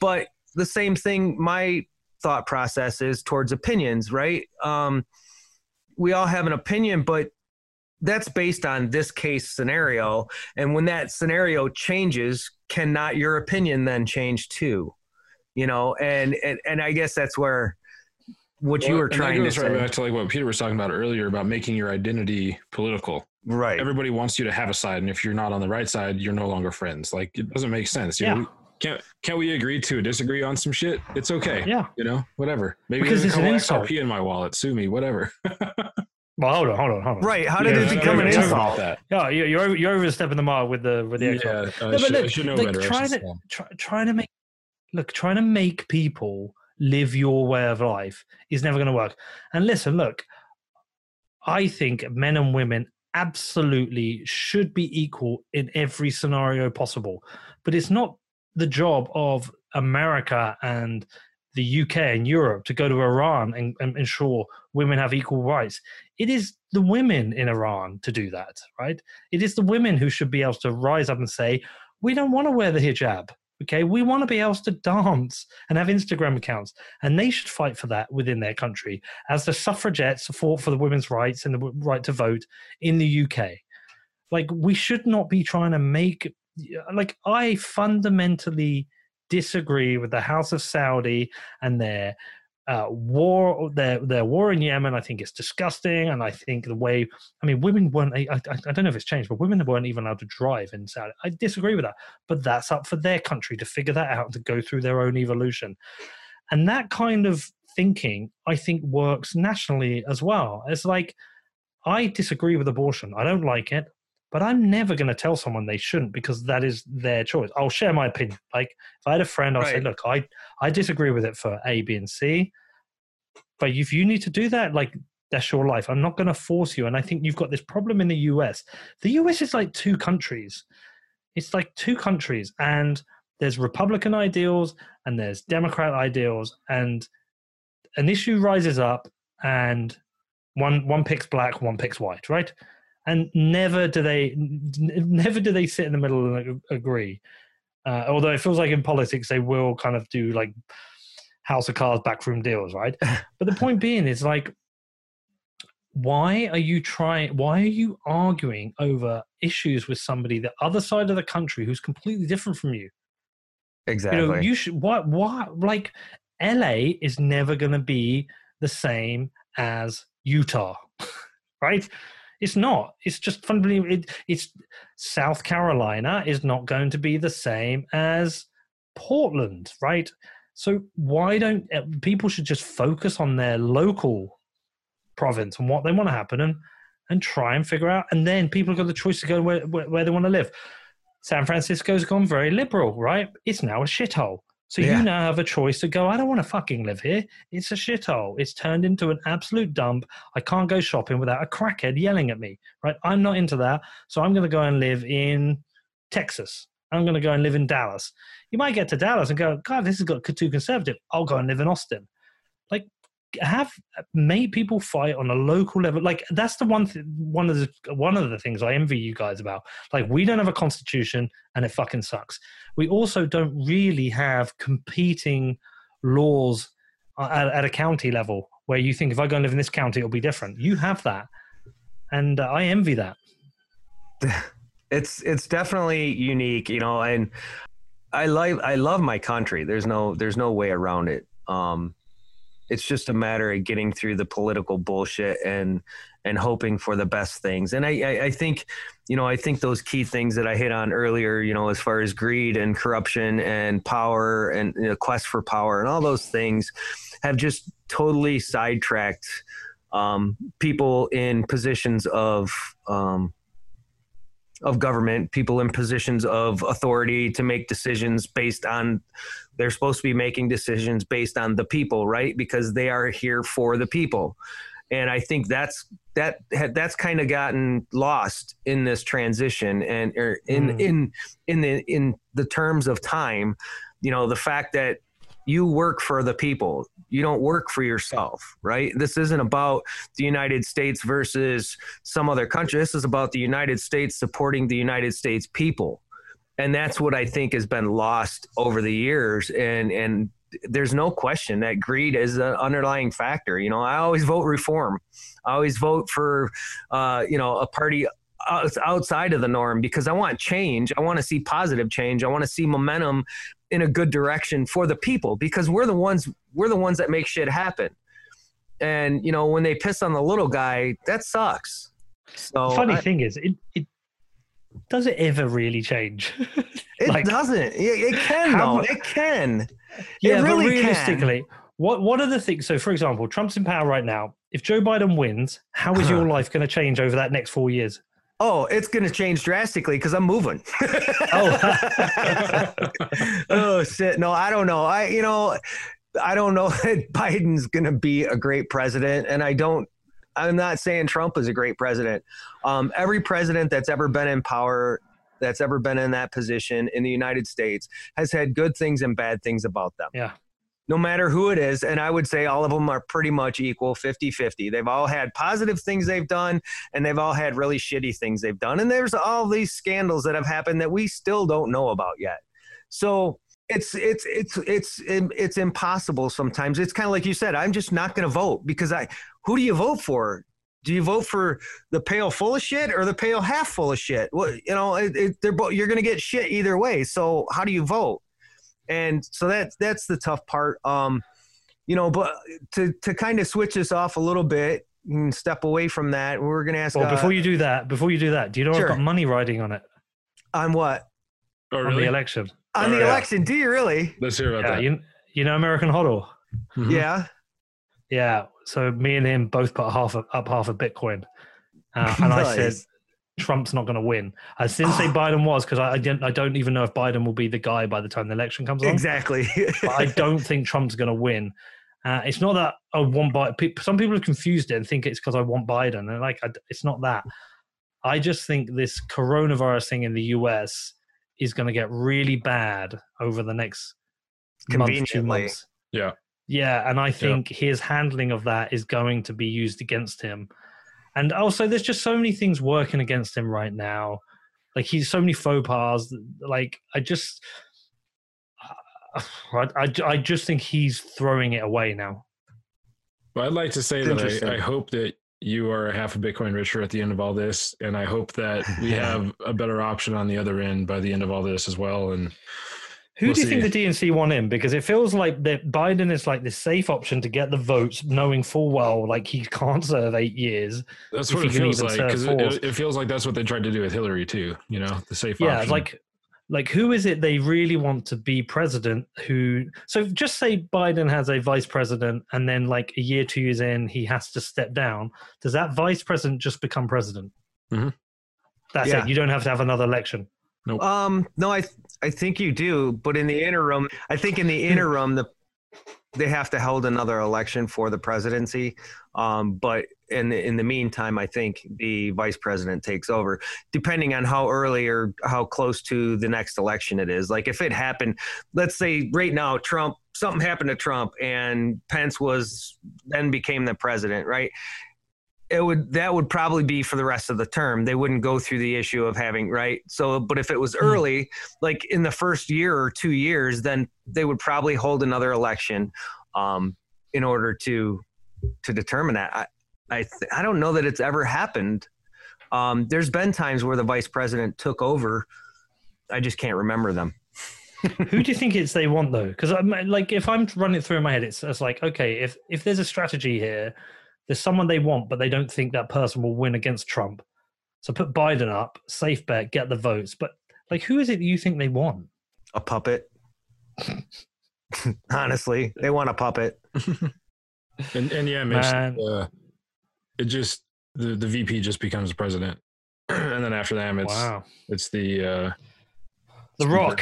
But the same thing, my thought processes towards opinions, right? Um, we all have an opinion, but that's based on this case scenario. And when that scenario changes, cannot your opinion then change too? You know, and and, and I guess that's where what well, you were trying to say. Right back to like what Peter was talking about earlier about making your identity political. Right. Everybody wants you to have a side, and if you're not on the right side, you're no longer friends. Like it doesn't make sense. You yeah. know, can't can't we agree to disagree on some shit? It's okay. Yeah. You know, whatever. Maybe because there's a couple insult. XRP in my wallet. Sue me, whatever. <laughs> well, hold on, hold on, hold on. Right. How did yeah, it become an insult? That. Yeah, you're you're, you're overstepping the mark with the with the yeah, uh, no, I, should, look, I should know like, better. Trying to try, trying to make look trying to make people live your way of life is never going to work. And listen, look, I think men and women absolutely should be equal in every scenario possible. But it's not the job of America and the UK and Europe to go to Iran and, and, ensure women have equal rights. It is the women in Iran to do that, right? It is the women who should be able to rise up and say, we don't want to wear the hijab. Okay, we want to be able to dance and have Instagram accounts, and they should fight for that within their country, as the suffragettes fought for the women's rights and the right to vote in the UK. Like, we should not be trying to make like I fundamentally disagree with the House of Saudi and their uh, war, their their war in Yemen. I think it's disgusting, and I think the way I mean, women weren't. I, I, I don't know if it's changed, but women weren't even allowed to drive in Saudi. I disagree with that, but that's up for their country to figure that out to go through their own evolution, and that kind of thinking I think works nationally as well. It's like I disagree with abortion. I don't like it but I'm never going to tell someone they shouldn't because that is their choice. I'll share my opinion. Like if I had a friend, I'll right. say, look, I, I disagree with it for A, B, and C. But if you need to do that, like that's your life. I'm not going to force you. And I think you've got this problem in the US. The US is like two countries. It's like two countries, and there's Republican ideals and there's Democrat ideals, and an issue rises up, and one one picks black, one picks white, right? And never do they <laughs> never do they sit in the middle and agree. Uh, although it feels like in politics they will kind of do like house of cards backroom deals, right? <laughs> but the point being is like, why are you trying? Why are you arguing over issues with somebody the other side of the country who's completely different from you? Exactly. You know, you should. What? What? Like, LA is never going to be the same as Utah, <laughs> right? It's not. It's just fundamentally. It, it's South Carolina is not going to be the same as Portland, right? So why don't uh, people should just focus on their local province and what they want to happen and and try and figure out. And then people have got the choice to go where, where, where they want to live. San Francisco's gone very liberal, right? It's now a shithole. So Yeah. you now have a choice to go, I don't want to fucking live here. It's a shithole. It's turned into an absolute dump. I can't go shopping without a crackhead yelling at me, right? I'm not into that. So I'm going to go and live in Texas. I'm going to go and live in Dallas. You might get to Dallas and go, God, this has got too conservative. I'll go and live in Austin. Have made people fight on a local level. Like that's the one th- one of the one of the things I envy you guys about. Like we don't have a constitution and it fucking sucks. We also don't really have competing laws uh, at, at a county level where you think if I go and live in this county it'll be different. You have that, and uh, I envy that. <laughs> it's it's definitely unique, you know, and I like I love my country. There's no there's no way around it. Um, it's just a matter of getting through the political bullshit and and hoping for the best things. And I, I I think, you know, I think those key things that I hit on earlier, you know, as far as greed and corruption and power and you know, quest for power and all those things, have just totally sidetracked um, people in positions of um, of government, people in positions of authority to make decisions based on they're supposed to be making decisions based on the people, right? Because they are here for the people. And I think that's that that's kind of gotten lost in this transition and or in Mm. in in the in the terms of time, you know, the fact that you work for the people. You don't work for yourself, right? This isn't about the United States versus some other country. This is about the United States supporting the United States people. And that's what I think has been lost over the years. And and there's no question that greed is an underlying factor. You know, I always vote reform. I always vote for, uh, you know, a party outside of the norm because I want change. I want to see positive change. I want to see momentum in a good direction for the people because we're the ones we're the ones that make shit happen. And you know, when they piss on the little guy, that sucks. So The funny I- thing is, it, it does it ever really change? <laughs> it like- doesn't. It, it can How though. It can. yeah, it really but can. realistically, what what are the things? So, for example, Trump's in power right now. If Joe Biden wins, how is your uh-huh. life going to change over that next four years? Oh, it's going to change drastically because I'm moving. Oh. <laughs> oh shit! No, I don't know. I you know, I don't know <laughs> that Biden's going to be a great president, and I don't. I'm not saying Trump is a great president. Um, every president that's ever been in power, that's ever been in that position in the United States, has had good things and bad things about them. Yeah. No matter who it is, and I would say all of them are pretty much equal 50 50. They've all had positive things they've done, and they've all had really shitty things they've done. And there's all these scandals that have happened that we still don't know about yet. So it's it's it's it's it's impossible sometimes. It's kind of like you said. I'm just not going to vote because I. Who do you vote for? Do you vote for the pail full of shit or the pail half full of shit? Well, you know, it, it, they're both. You're going to get shit either way. So how do you vote? And so that's that's the tough part. Um, you know, but to to kind of switch this off a little bit and step away from that, we're going to ask Well, uh, before you do that, before you do that, do you know Sure. I've got money riding on it on what Oh, on the election? on Oh, the yeah. election. Do you really? Let's hear about Yeah, that. you you know American Hodl. Mhm. Yeah. Yeah, so me and him both put half a, up half a Bitcoin, uh, and I said Nice. Trump's not going to win. I didn't say Biden was because I, I didn't. I don't even know if Biden will be the guy by the time the election comes along. Exactly. But I don't think Trump's going to win. Uh, it's not that I want Biden. Some people have confused it and think it's because I want Biden, and like I, it's not that. I just think this coronavirus thing in the US is going to get really bad over the next month, two months. Yeah. Yeah, and I think his handling of that is going to be used against him. And also, there's just so many things working against him right now. Like he's so many faux pas. Like I just, I, I, I just think he's throwing it away now. Well, I'd like to say that. I, I hope that you are a half a Bitcoin richer at the end of all this, and I hope that we <laughs> have a better option on the other end by the end of all this as well. And Who We'll do you think see. the DNC won in? Because it feels like that Biden is like the safe option to get the votes, knowing full well like he can't serve eight years. that's what it feels like because it, it feels like that's what they tried to do with Hillary too. You know, the safe Yeah, option. like like who is it they really want to be president who so just say biden has a vice president and then like a year two years in he has to step down does that vice president just become president Mhm. that's Yeah. it you don't have to have another election Um, no, I I think you do, but in the interim, I think in the interim, the they have to hold another election for the presidency. Um, but in the, in the meantime, I think the vice president takes over, depending on how early or how close to the next election it is. Like if it happened, let's say right now, Trump, something happened to Trump, and Pence was then became the president, right? It would that would probably be for the rest of the term. They wouldn't go through the issue of having right. So, but if it was Hmm. early, like in the first year or two years, then they would probably hold another election um, in order to to determine that. I I, th- I don't know that it's ever happened. Um, there's been times where the vice president took over. I just can't remember them. <laughs> who do you think it's they want though because i'm like if i'm running it through in my head it's, it's like okay if if there's a strategy here there's someone they want but they don't think that person will win against trump so put biden up safe bet get the votes but like who is it you think they want A puppet. <laughs> Honestly, they want a puppet. <laughs> And and yeah, Mitch, Man. uh, it just the the VP just becomes president, <clears throat> and then after them, it's wow it's the uh, the Speaker. rock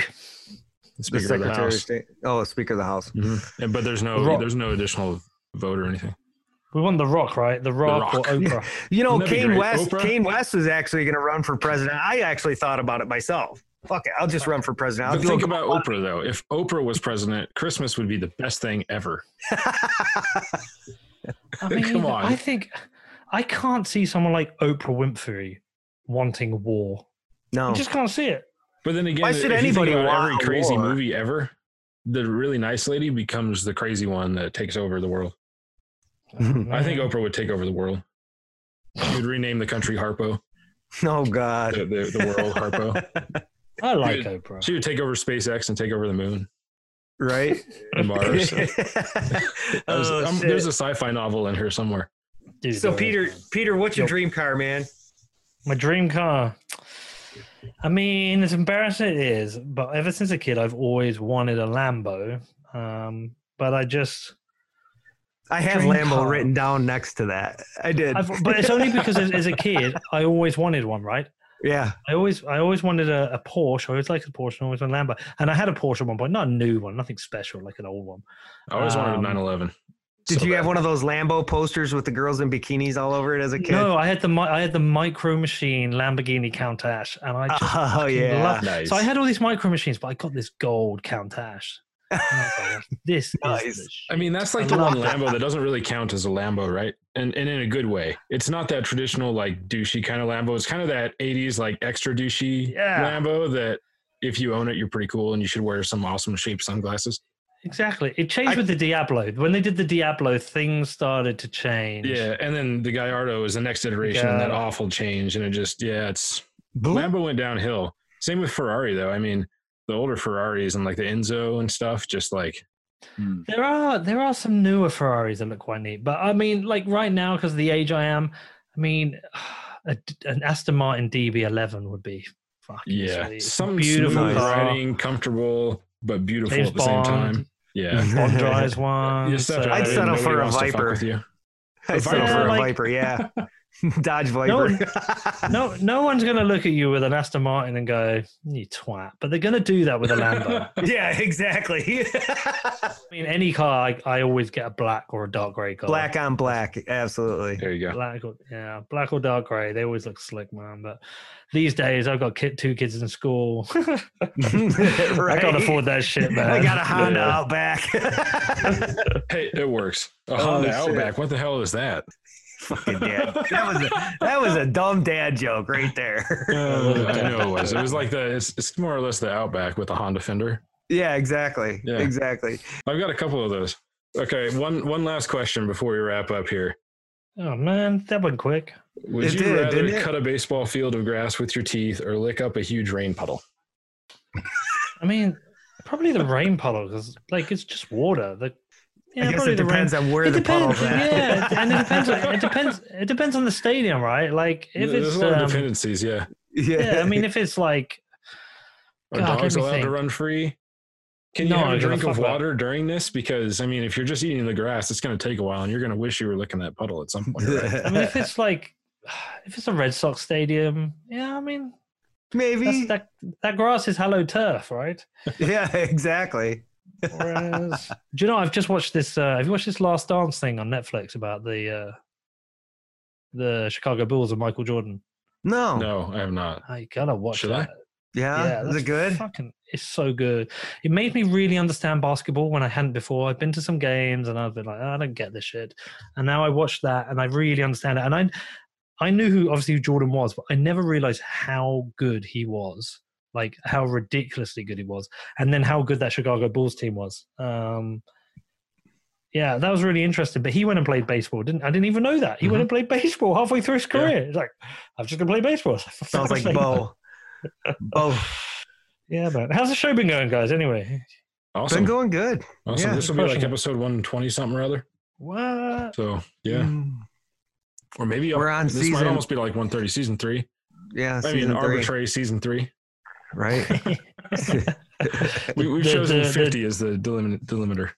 the The Speaker of the Secretary of House. State. Oh, Speaker of the House. Mhm. And, but there's no The there's no additional vote or anything. We want the rock right the rock, Rock. or oprah <laughs> You know, Wouldn't that be Kanye? West. Oprah? Kanye West was actually going to run for president. I actually thought about it myself. Fuck it, I'll just run for president. I'll But think a- about Oprah though. If Oprah was president, Christmas would be the best thing ever. <laughs> I mean, Come on. I think I can't see someone like Oprah Winfrey wanting war. no, I just can't see it. But then again, Why if should you think anybody about want every crazy war? movie ever? The really nice lady becomes the crazy one that takes over the world. I think <laughs> Oprah would take over the world. She would rename the country Harpo, oh God. the, the, the world Harpo. <laughs> I like Dude, Oprah. She would take over SpaceX and take over the moon right? and Mars. <laughs> There's, oh, um, shit. there's a sci-fi novel in here somewhere. Dude, so Peter, is. Peter, what's your Yo. dream car, man? my dream car. I mean, as embarrassing it is, but ever since a kid, I've always wanted a Lambo. Um, but I just, I have Dream Lambo car. written down next to that. I did. I've, but it's only because as, as a kid, <laughs> I always wanted one, right? yeah. I always, I always wanted a, a Porsche. I always liked a Porsche. and I always wanted a Lambo, and I had a Porsche at one point, not a new one, nothing special, like an old one. I always wanted a Um, 911. Did So you have one of those Lambo posters with the girls in bikinis all over it as a kid? No, I had the, I had the Micro Machine Lamborghini Countach, and I just <laughs> Oh fucking yeah. loved Nice. So I had all these micro machines, but I got this gold Countach. And I like, this Nice. is I mean, that's like I the one that. Lambo that doesn't really count as a Lambo, right? And and in a good way. It's not that traditional like douchey kind of Lambo. It's kind of that '80s like extra douchey Yeah. Lambo that if you own it, you're pretty cool and you should wear some awesome shaped sunglasses. exactly. It changed I- with the Diablo. When they did the Diablo, things started to change. Yeah, and then the Gallardo is the next iteration, and that awful change, and it just yeah, it's Boom. Lambo went downhill. Same with Ferrari though. I mean, the older Ferraris and like the Enzo and stuff, just like hmm. There are there are some newer Ferraris that look quite neat, but I mean, like right now, because of the age I am, I mean, <sighs> a, an Aston Martin DB11 would be fucking yeah, sweet. something beautiful smooth car. riding, comfortable but beautiful James at the same time. Yeah. <laughs> Bond drives one. So- I'd settle for a wants to fuck Viper. with you. I A settle Viper. for a like- Viper, yeah. <laughs> <laughs> Dodge No Viper. no, no one's gonna look at you with an Aston Martin and go, "You twat," but they're gonna do that with a Lambo. <laughs> yeah, exactly. <laughs> I mean, any car, I, I always get a black or a dark gray car. black on black, absolutely. There you go. black, or, yeah, black or dark gray. They always look slick, man. But these days, I've got kid, two kids in school. I can't afford that shit, man. I got a Honda Yeah. Outback. Hey, it works. A Oh, Honda shit. Outback. What the hell is that? Fucking dad. <laughs> That was a, that was a dumb dad joke right there. Uh, I know it was. It was like the. It's, it's more or less the Outback with a Honda Fender. yeah, exactly. Yeah. Exactly. I've got a couple of those. Okay, one one last question before we wrap up here. oh man, that went quick. Would It you did, rather didn't cut a baseball field of grass with your teeth or lick up a huge rain puddle? I mean, probably the rain puddle because like it's just water. The, yeah, I guess it depends on where It the depends, puddle's at. yeah, <laughs> and it depends. On, it depends. It depends on the stadium, right? Like if There's it's a lot of um, dependencies. Yeah. yeah, I mean, if it's like Are God, dogs me allowed to run free? Can you No, have a you're gonna drink of fuck that. water during this? Because I mean, if you're just eating the grass, it's going to take a while, and you're going to wish you were licking that puddle at some point. Right? <laughs> I mean, if it's like, <sighs> if it's a Red Sox stadium, yeah, I mean, Maybe. that that grass is hallowed turf, right? <laughs> yeah, exactly. Whereas, <laughs> do you know? I've just watched this. Uh, have you watched this Last Dance thing on Netflix about the uh, the Chicago Bulls and Michael Jordan? No. no, I have not. I gotta watch Should I? that. Yeah. Is it good? Fucking, it's so good. It made me really understand basketball when I hadn't before. I've been to some games and I've been like, I don't get this shit. And now I watched that and I really understand it. And I, I knew who obviously who Jordan was, but I never realized how good he was. Like how ridiculously good he was, and then how good that Chicago Bulls team was. Um, yeah, that was really interesting. But he went and played baseball. Didn't I? Didn't even know that he went and played baseball halfway through his Yeah. career. He's like, I'm just gonna play baseball. For <laughs> Sounds like. Bo. Bo. <laughs> Yeah, man. How's the show been going, guys? Anyway, Awesome. Been going good. awesome. yeah, this will be like episode 120 something or other. what? So yeah, Mm, or maybe We're on this might almost be like 130 season three. Yeah. I mean, season three, arbitrary season three. Right? <laughs> <laughs> We, we've The- chosen the- the- 50 as the delimit, delimiter.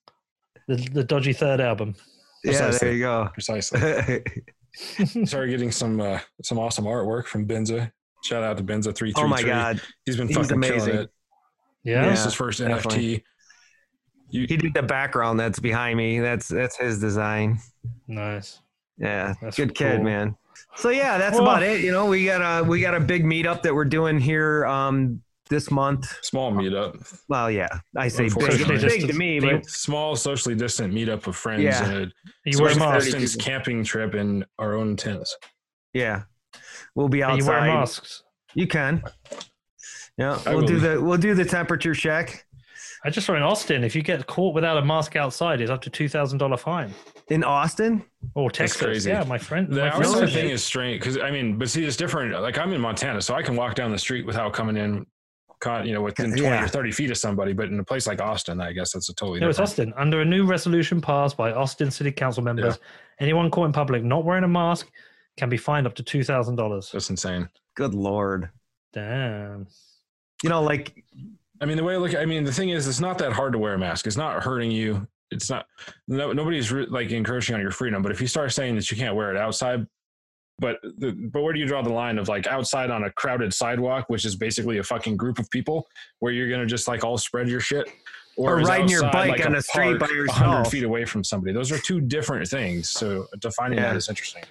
The, the dodgy third album. yeah. There you go. Precisely. <laughs> Started getting some uh, some awesome artwork from Benza. Shout out to Benza three three oh my. God. He's been He's fucking killing it. Yeah. This is his first definitely. NFT. You, He did the background that's behind me. That's that's his design. Nice. Yeah, That's good kid, man. So yeah, that's Well- about it. You know, we got a we got a big meetup that we're doing here um this month. small meetup, Well, yeah, I say big, Unfortunately. big to me, but small socially distant meetup of friends. Yeah. And a you wearing social masks? camping trip in our own tents. yeah, we'll be Are you wearing outside. masks? You can. Yeah, I we'll will do the we'll do the temperature check I just saw in Austin, if you get caught without a mask outside, it's up to two thousand dollar fine. in Austin. Or Texas. crazy. Yeah, my friend. The my friend thing is strange because I mean, but see, it's different. Like I'm in Montana, so I can walk down the street without coming in, caught, you know, within 20 Yeah. or 30 feet of somebody. But in a place like Austin, I guess that's a totally No, it's. Austin. Under a new resolution passed by Austin City Council members, anyone caught in public not wearing a mask can be fined up to two thousand dollars. That's insane. Good lord. Damn. You know, like I mean, the way I look, I mean, the thing is, it's not that hard to wear a mask. It's not hurting you. It's not. No, nobody's re- like encroaching on your freedom. But if you start saying that you can't wear it outside, but the, but where do you draw the line of like outside on a crowded sidewalk, which is basically a fucking group of people, where you're gonna just like all spread your shit, Or is riding your bike a on the street by yourself. 100 feet away from somebody? Those are two different things. So defining Yeah. that is interesting.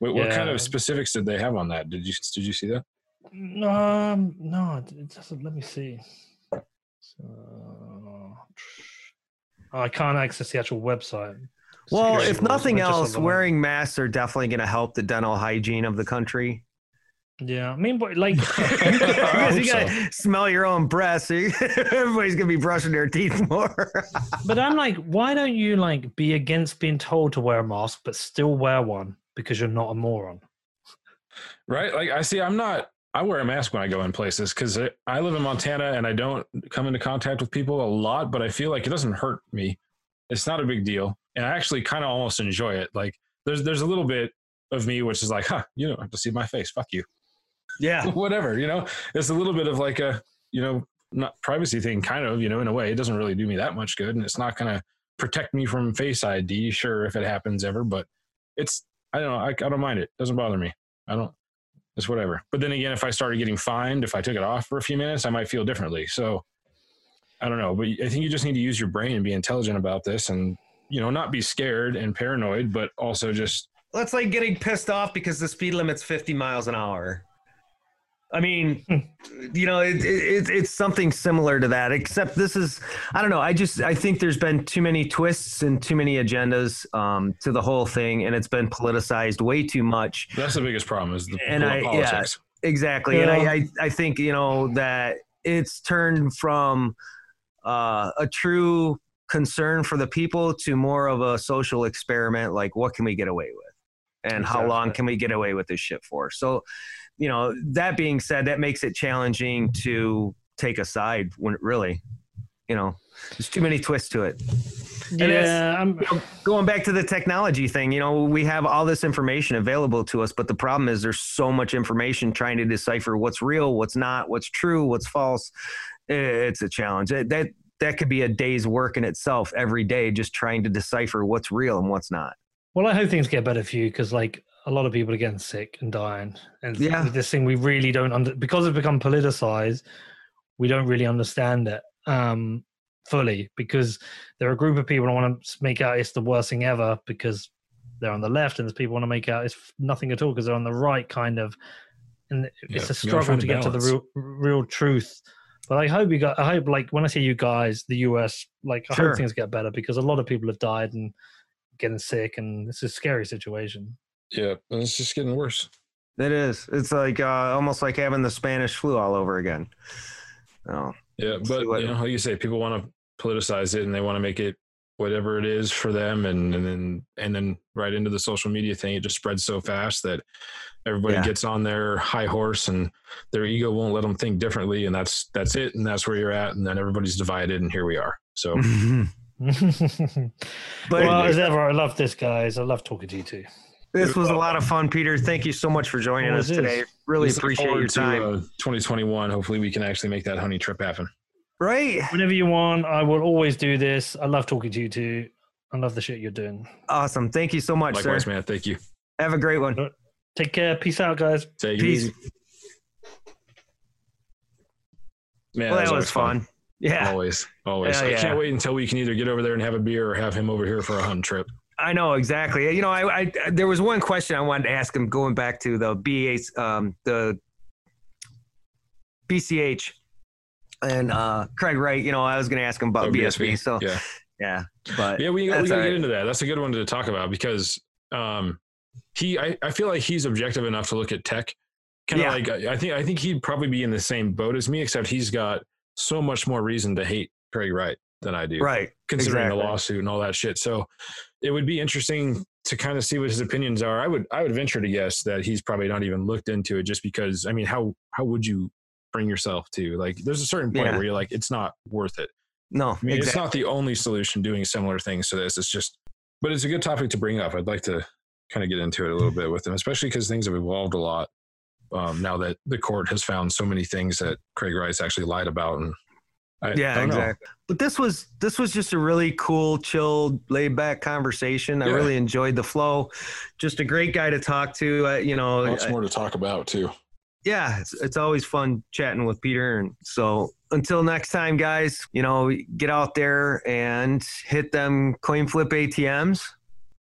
What, what kind of specifics did they have on that? Did you did you see that? Um, no, it- it doesn't. Let me see. So, oh, I can't access the actual website. well, Security if rules, nothing just else, the link. wearing masks are definitely going to help the dental hygiene of the country. Yeah, I mean, but like, because <laughs> <laughs> you gotta smell your own breath. <laughs> So you- everybody's gonna be brushing their teeth more. but I'm like, why don't you like be against being told to wear a mask but still wear one because you're not a moron? right? Like I see, I'm not. I wear a mask when I go in places because I live in Montana and I don't come into contact with people a lot, but I feel like it doesn't hurt me. It's not a big deal, and I actually kind of almost enjoy it. Like there's there's a little bit of me which is like, huh, you don't have to see my face. Fuck you. yeah, <laughs> Whatever, you know. It's a little bit of like a you know not privacy thing, kind of you know in a way. It doesn't really do me that much good, and it's not gonna protect me from Face ID. Sure, if it happens ever, but it's I don't know. I, I don't mind it. Doesn't bother me. I don't. It's whatever. But then again, if I started getting fined, if I took it off for a few minutes, I might feel differently. So I don't know. But I think you just need to use your brain and be intelligent about this, and you know, not be scared and paranoid, but also just that's like getting pissed off because the speed limit's 50 miles an hour. I mean, you know, it, it, it's something similar to that, except this is, I don't know. I just, I think there's been too many twists and too many agendas um, to the whole thing, and it's been politicized way too much. that's the biggest problem is the And I- yeah. politics. Exactly. And I, I, I think, you know, that it's turned from uh, a true concern for the people to more of a social experiment. Like, what can we get away with? And how long can we get away with this shit for? So, you know, that being said, that makes it challenging to take a side when it really, you know, there's too many twists to it. it's- yeah, I'm, Going back to the technology thing, you know, we have all this information available to us, but the problem is there's so much information trying to decipher what's real, what's not, what's true, what's false. it's a challenge. That that could be a day's work in itself every day, just trying to decipher what's real and what's not. Well, I hope things get better for you because, like, a lot of people are getting sick and dying, and Yeah. this thing we really don't under because it's become politicized. We don't really understand it um, fully because there are a group of people who want to make out it's the worst thing ever because they're on the left, and there's people want to make out it's nothing at all because they're on the right, kind of. And it's Yeah, a you gotta struggle to get to the real, real truth. But I hope you got. I hope, like, when I say you guys, the US, like, I Sure. hope things get better because a lot of people have died and getting sick, and it's a scary situation. Yeah, and it's just getting worse. It is. It's like uh, almost like having the Spanish flu all over again. Oh, Yeah, but what- you know, like you say, people want to politicize it and they want to make it whatever it is for them, and, and then and then right into the social media thing, it just spreads so fast that everybody Yeah. gets on their high horse and their ego won't let them think differently, and that's that's it, and that's where you're at, and then everybody's divided, and here we are. So <laughs> <laughs> But- well, as ever, I love this, guys. I love talking to you too. This was a lot of fun, Peter. Thank you so much for joining us it is. today. Really Just look appreciate your forward to, time. uh, 2021. Hopefully, we can actually make that honey trip happen. right? Whenever you want, I will always do this. I love talking to you too. I love the shit you're doing. Awesome. Thank you so much, Likewise, sir. man. Thank you. Have a great one. Take care. Peace out, guys. Take it Peace. easy. Man, well, that was always fun. Yeah, Always, always. Hell I yeah. can't wait until we can either get over there and have a beer or have him over here for a hunt trip. I know exactly. You know, I, I there was one question I wanted to ask him going back to the BA, um, the BCH, and uh, Craig Wright. You know, I was going to ask him about Oh, BSV. So yeah, yeah, but yeah, we, we gotta all get right. into that. That's a good one to talk about because um, he, I, I feel like he's objective enough to look at tech. Kind of Yeah. like I think I think he'd probably be in the same boat as me, except he's got so much more reason to hate Craig Wright than I do. right, considering exactly. the lawsuit and all that shit. So it would be interesting to kind of see what his opinions are. I would I would venture to guess that he's probably not even looked into it just because I mean how how would you bring yourself to like there's a certain point Yeah. where you're like it's not worth it. No, I mean it's not the only solution doing similar things to this. It's just but it's a good topic to bring up. I'd like to kind of get into it a little bit with him, especially because things have evolved a lot. Um, now that the court has found so many things that Craig Wright actually lied about and I, yeah, I don't know. exactly. But this was this was just a really cool, chilled, laid back conversation. I Yeah. really enjoyed the flow. Just a great guy to talk to. Uh, you know, Lots I- more to talk about too. yeah, it's, it's always fun chatting with Peter. And so until next time, guys, you know, get out there and hit them coin flip ATMs.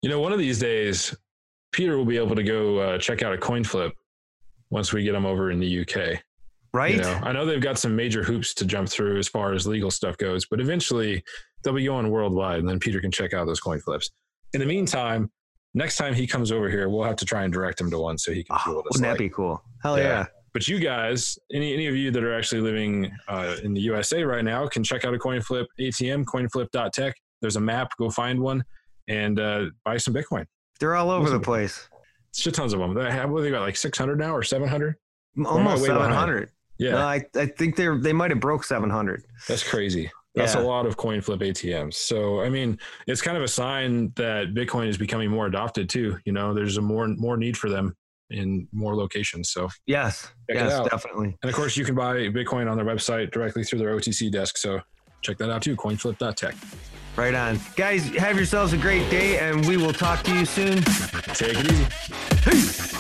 You know, one of these days, Peter will be able to go uh, check out a coin flip once we get him over in the UK. Right? You know, I know they've got some major hoops to jump through as far as legal stuff goes, but eventually they'll be going worldwide, and then Peter can check out those coin flips. In the meantime, next time he comes over here, we'll have to try and direct him to one so he can Oh, wouldn't that like. be cool? Hell Yeah. yeah. But you guys, any any of you that are actually living uh, in the USA right now, can check out a coin flip ATM, coinflip.tech. There's a map. Go find one and uh, buy some Bitcoin. They're all over the place. Shit tons of them. They have what they got like 600 now or 700. Almost way 700. Yeah, No, I, I think they're they might have broke 700. that's crazy. That's Yeah. a lot of coin flip ATMs. So I mean, it's kind of a sign that Bitcoin is becoming more adopted too. You know, there's a more more need for them in more locations. So Yes. Yes, definitely. and of course you can buy Bitcoin on their website directly through their OTC desk. So check that out too. Coinflip.tech. Right on. Guys, have yourselves a great day and we will talk to you soon. Take it easy. Peace.